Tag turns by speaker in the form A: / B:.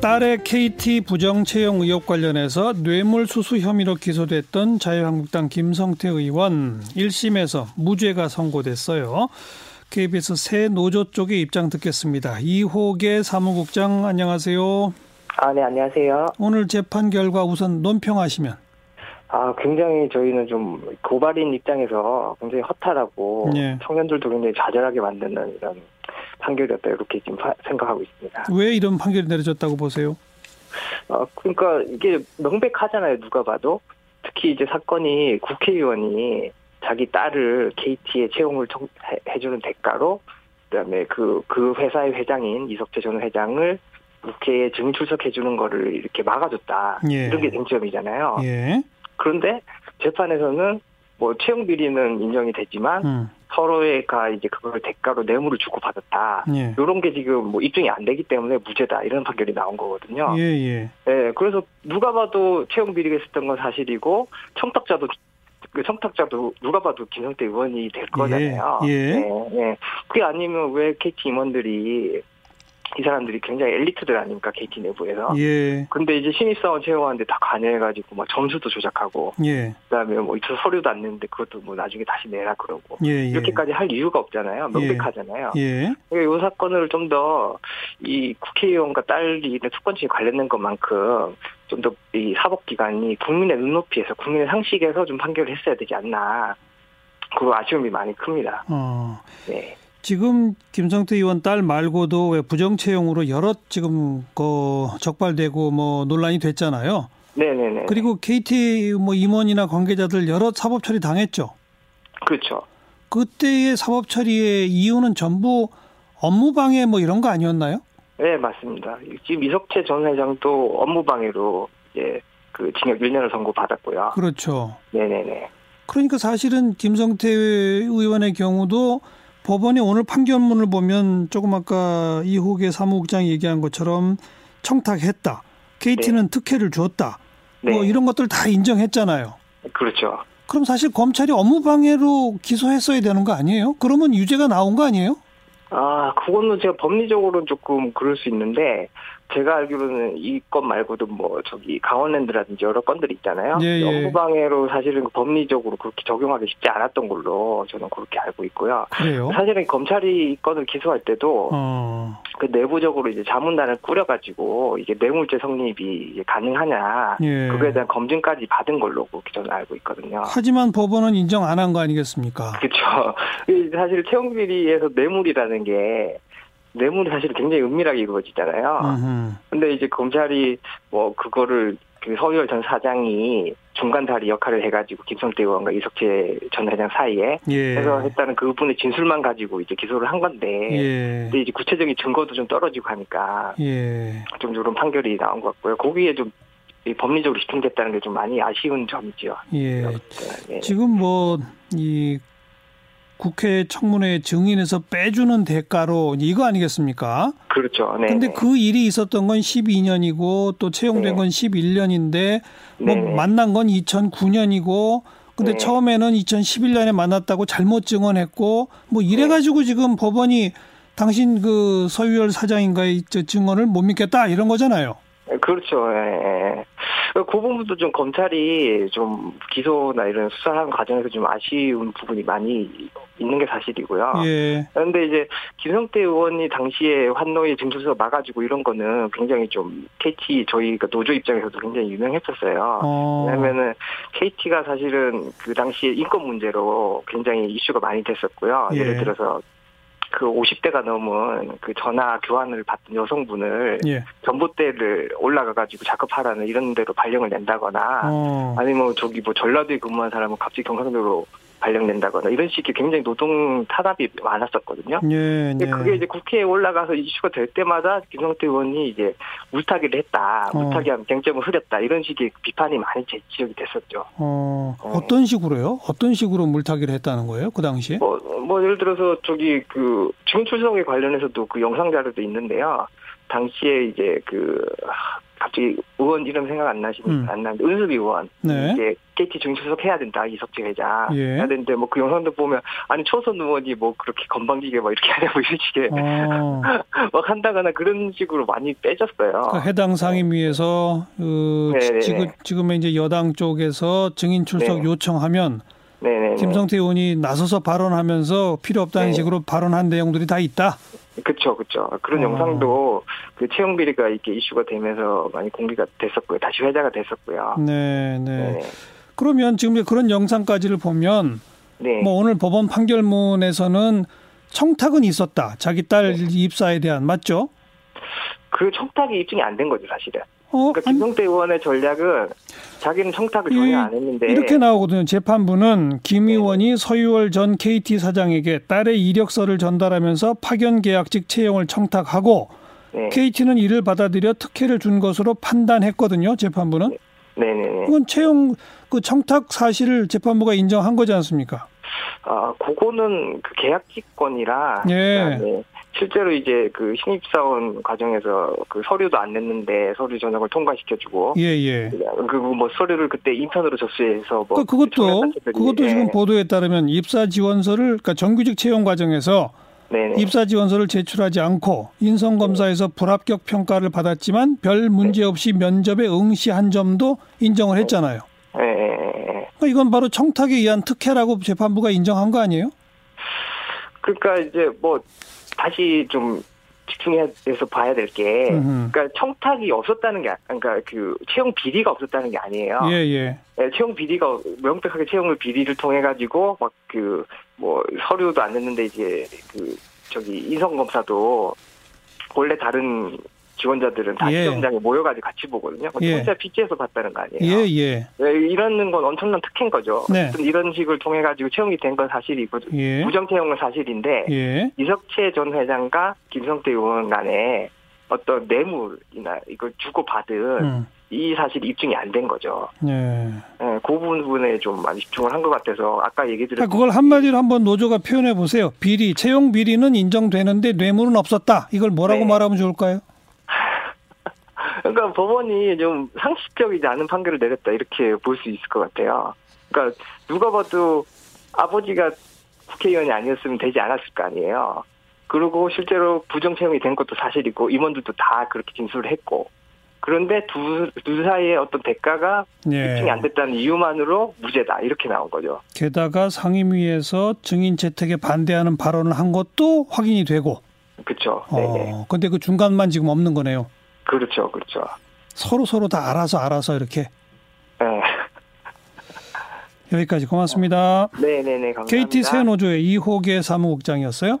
A: 딸의 KT 부정 채용 의혹 관련해서 뇌물수수 혐의로 기소됐던 자유한국당 김성태 의원 1심에서 무죄가 선고됐어요. KBS 새 노조 쪽의 입장 듣겠습니다. 이호계 사무국장 안녕하세요.
B: 아, 네, 안녕하세요.
A: 오늘 재판 결과 우선 논평하시면.
B: 아, 굉장히 저희는 좀 고발인 입장에서 굉장히 허탈하고
A: 네.
B: 청년들도 굉장히 좌절하게 만드는 이런 판결이었다 이렇게 지금 파- 생각하고 있습니다.
A: 왜 이런 판결이 내려졌다고 보세요?
B: 어, 그러니까 이게 명백하잖아요, 누가 봐도. 특히 이제 사건이 국회의원이 자기 딸을 KT에 채용을 해- 해주는 대가로 그다음에 그, 그 회사의 회장인 이석채 전 회장을 국회에 증인 출석해주는 거를 이렇게 막아줬다.
A: 예.
B: 이런 게 쟁점이잖아요.
A: 예.
B: 그런데 재판에서는 뭐 채용 비리는 인정이 되지만
A: 음.
B: 서로의가 이제 그걸 대가로 뇌물을 주고 받았다.
A: 예.
B: 이런 게 지금 뭐 입증이 안 되기 때문에 무죄다 이런 판결이 나온 거거든요.
A: 예, 예.
B: 예, 그래서 누가 봐도 채용 비리가 있었던 건 사실이고 청탁자도 그 청탁자도 누가 봐도 김성태 의원이 될 거잖아요.
A: 예.
B: 예, 예. 그게 아니면 왜 KT 임원들이 이 사람들이 굉장히 엘리트들 아닙니까 KT 내부에서.
A: 예.
B: 근데 이제 신입사원 채용하는데 다 관여해가지고 막 점수도 조작하고
A: 예.
B: 그다음에 뭐 서류도 안 냈는데 그것도 뭐 나중에 다시 내라 그러고
A: 예. 예.
B: 이렇게까지 할 이유가 없잖아요. 명백하잖아요.
A: 예.
B: 그러니까 이 사건을 좀 더 이 국회의원과 딸이 특권층이 관련된 것만큼 좀 더 이 사법기관이 국민의 눈높이에서 국민의 상식에서 좀 판결을 했어야 되지 않나. 그 아쉬움이 많이 큽니다.
A: 어.
B: 네.
A: 지금 김성태 의원 딸 말고도 왜 부정 채용으로 여럿 지금 그 적발되고 뭐 논란이 됐잖아요.
B: 네네네.
A: 그리고 KT 뭐 임원이나 관계자들 여러 사법 처리 당했죠.
B: 그렇죠.
A: 그때의 사법 처리의 이유는 전부 업무 방해 뭐 이런 거 아니었나요?
B: 네, 맞습니다. 지금 이석채 전 회장도 업무 방해로 이제 그 징역 1년을 선고받았고요.
A: 그렇죠.
B: 네네네.
A: 그러니까 사실은 김성태 의원의 경우도 법원이 오늘 판결문을 보면 조금 아까 이호계 사무국장이 얘기한 것처럼 청탁했다. KT는 특혜를 줬다.
B: 네.
A: 뭐 이런 것들 다 인정했잖아요.
B: 그렇죠.
A: 그럼 사실 검찰이 업무방해로 기소했어야 되는 거 아니에요? 그러면 유죄가 나온 거 아니에요?
B: 아, 그거는 제가 법리적으로는 조금 그럴 수 있는데, 제가 알기로는 이 건 말고도 뭐, 저기, 강원랜드라든지 여러 건들이 있잖아요.
A: 예, 예.
B: 업무방해로 사실은 그 법리적으로 그렇게 적용하기 쉽지 않았던 걸로 저는 그렇게 알고 있고요.
A: 그래요?
B: 사실은 검찰이 이 건을 기소할 때도
A: 어,
B: 그 내부적으로 이제 자문단을 꾸려가지고 이게 뇌물죄 성립이 가능하냐,
A: 예.
B: 그거에 대한 검증까지 받은 걸로 그렇게 저는 알고 있거든요.
A: 하지만 법원은 인정 안 한 거 아니겠습니까?
B: 그렇죠. 사실 채용 비리에서 뇌물이라는 게 뇌물이 사실 굉장히 은밀하게 이루어지잖아요.
A: 음흠.
B: 근데 이제 검찰이 뭐 그거를 그 서유열 전 사장이 중간 다리 역할을 해가지고 김성태 의원과 이석채 전 회장 사이에
A: 예.
B: 해서 했다는 그분의 진술만 가지고 이제 기소를 한 건데
A: 예.
B: 근데 이제 구체적인 증거도 좀 떨어지고 하니까
A: 예.
B: 좀 이런 판결이 나온 것 같고요. 거기에 좀이 법리적으로 집중됐다는 게 좀 많이 아쉬운 점이죠.
A: 예.
B: 네.
A: 지금 뭐 이 국회 청문회 증인에서 빼주는 대가로 이거 아니겠습니까?
B: 그렇죠. 네.
A: 근데
B: 네.
A: 그 일이 있었던 건 12년이고 또 채용된
B: 네.
A: 건 11년인데 뭐
B: 네.
A: 만난 건 2009년이고 근데
B: 네.
A: 처음에는 2011년에 만났다고 잘못 증언했고 뭐 이래 가지고 지금 법원이 당신 그 서유열 사장인가의 저 증언을 못 믿겠다 이런 거잖아요.
B: 그렇죠. 예, 예. 그 부분도 좀 검찰이 좀 기소나 이런 수사하는 과정에서 좀 아쉬운 부분이 많이 있는 게 사실이고요.
A: 예.
B: 그런데 이제 김성태 의원이 당시에 환노의 진술서 막아주고 이런 거는 굉장히 좀 KT 저희 그 노조 입장에서도 굉장히 유명했었어요.
A: 어.
B: 왜냐면은 KT가 사실은 그 당시에 인권 문제로 굉장히 이슈가 많이 됐었고요.
A: 예.
B: 예를 들어서 그 50대가 넘은 그 전화 교환을 받던 여성분을
A: 예.
B: 전봇대를 올라가가지고 작업하라는 이런 데로 발령을 낸다거나
A: 어.
B: 아니면 뭐 저기 뭐 전라도에 근무한 사람은 갑자기 경상도로 발령낸다거나 이런 식의 굉장히 노동 탄압이 많았었거든요.
A: 예. 예.
B: 그게 이제 국회에 올라가서 이슈가 될 때마다 김성태 의원이 이제 물타기를 했다,
A: 어.
B: 물타기하면 쟁점을 흐렸다 이런 식의 비판이 많이 제 지적이 됐었죠.
A: 어,
B: 어.
A: 어 떤 식으로요? 어떤 식으로 물타기를 했다는 거예요? 그 당시에?
B: 뭐, 뭐 예를 들어서 저기 그 증인 출석에 관련해서도 그 영상 자료도 있는데요. 당시에 이제 그 갑자기 의원 이름 생각 안 나시는
A: 음.
B: 안 나는데 은수비 의원
A: 네.
B: 이제 KT 중수석 해야 된다 이석재 회장
A: 예.
B: 해야 되는데 뭐 그 영상도 보면 아니 초선 의원이 뭐 그렇게 건방지게 막 이렇게 하냐고 이런 식의
A: 어,
B: 막 한다거나 그런 식으로 많이 빼졌어요.
A: 그 해당 상임위에서 그
B: 네네네.
A: 지금 지금의 이제 여당 쪽에서 증인 출석
B: 네.
A: 요청하면
B: 네네.
A: 김성태 의원이 나서서 발언하면서 필요 없다는
B: 네.
A: 식으로 발언한 내용들이 다 있다.
B: 그쵸 그쵸 그런
A: 어.
B: 영상도 그 채용 비리가 이렇게 이슈가 되면서 많이 공개가 됐었고요. 다시 회자가 됐었고요.
A: 네, 네.
B: 네.
A: 그러면 지금 그런 영상까지를 보면
B: 네.
A: 뭐 오늘 법원 판결문에서는 청탁은 있었다. 자기 딸
B: 네.
A: 입사에 대한 맞죠?
B: 그 청탁이 입증이 안 된 거죠 사실은.
A: 어,
B: 그러니까 김성태 의원의 전략은 자기는 청탁을
A: 이-
B: 전혀 안 했는데
A: 이렇게 나오거든요. 재판부는 김
B: 네.
A: 의원이 서유월 전 KT 사장에게 딸의 이력서를 전달하면서 파견 계약직 채용을 청탁하고
B: 네.
A: KT는 이를 받아들여 특혜를 준 것으로 판단했거든요. 재판부는.
B: 네 네 네.
A: 이건 채용 그 청탁 사실을 재판부가 인정한 거지 않습니까?
B: 아, 그거는 그 계약직권이라
A: 예.
B: 그다음에 실제로 이제 그 신입사원 과정에서 그 서류도 안 냈는데 서류 전형을 통과시켜주고
A: 예, 예.
B: 그리고 뭐 서류를 그때 인턴으로 접수해서 뭐
A: 그, 그것도
B: 청약단체들이,
A: 그것도
B: 예.
A: 지금 보도에 따르면 입사 지원서를 그러니까 정규직 채용 과정에서
B: 네네.
A: 입사 지원서를 제출하지 않고 인성 검사에서 불합격 평가를 받았지만 별 문제 없이 면접에 응시한 점도 인정을 했잖아요.
B: 예, 예, 예.
A: 그러니까 이건 바로 청탁에 의한 특혜라고 재판부가 인정한 거 아니에요?
B: 그러니까 이제 뭐 다시 좀 집중해서 봐야 될 게. 그러니까 청탁이 없었다는 게 아- 그러니까 그 채용 비리가 없었다는 게 아니에요.
A: 예, 예.
B: 예, 채용 비리가 명백하게 채용을 비리를 통해 가지고 막 그 뭐 서류도 안 냈는데 이제 그 저기 인성 검사도 원래 다른 지원자들은 다
A: 예.
B: 시험장에 모여가지고 같이 보거든요.
A: 예.
B: 혼자 피지에서 봤다는 거 아니에요?
A: 예, 예.
B: 예, 이러는 건 엄청난 특혜인 거죠.
A: 네.
B: 이런 식을 통해 가지고 채용이 된 건 사실이고
A: 예.
B: 부정 채용은 사실인데
A: 예.
B: 이석채 전 회장과 김성태 의원 간에 어떤 뇌물이나 이걸 주고 받은
A: 음.
B: 이 사실이 입증이 안 된 거죠.
A: 예.
B: 예, 그 부분에 좀 많이 집중을 한 것 같아서 아까 얘기 드렸
A: 그러니까 그걸 한마디로 한번 노조가 표현해 보세요. 비리, 채용 비리는 인정되는데 뇌물은 없었다. 이걸 뭐라고
B: 네.
A: 말하면 좋을까요?
B: 그러니까 법원이 좀 상식적이지 않은 판결을 내렸다 이렇게 볼 수 있을 것 같아요. 그러니까 누가 봐도 아버지가 국회의원이 아니었으면 되지 않았을 거 아니에요. 그리고 실제로 부정 채용이 된 것도 사실이고 임원들도 다 그렇게 진술을 했고 그런데 두, 둘 사이에 어떤 대가가 입증이 안
A: 예.
B: 됐다는 이유만으로 무죄다 이렇게 나온 거죠.
A: 게다가 상임위에서 증인 채택에 반대하는 발언을 한 것도 확인이 되고,
B: 그렇죠.
A: 어, 근데 그 중간만 지금 없는 거네요.
B: 그렇죠, 그렇죠.
A: 서로 서로 다 알아서 알아서 이렇게
B: 네,
A: 여기까지 고맙습니다.
B: 네네네 감사합니다.
A: KT 새노조의 이호계 사무국장이었어요.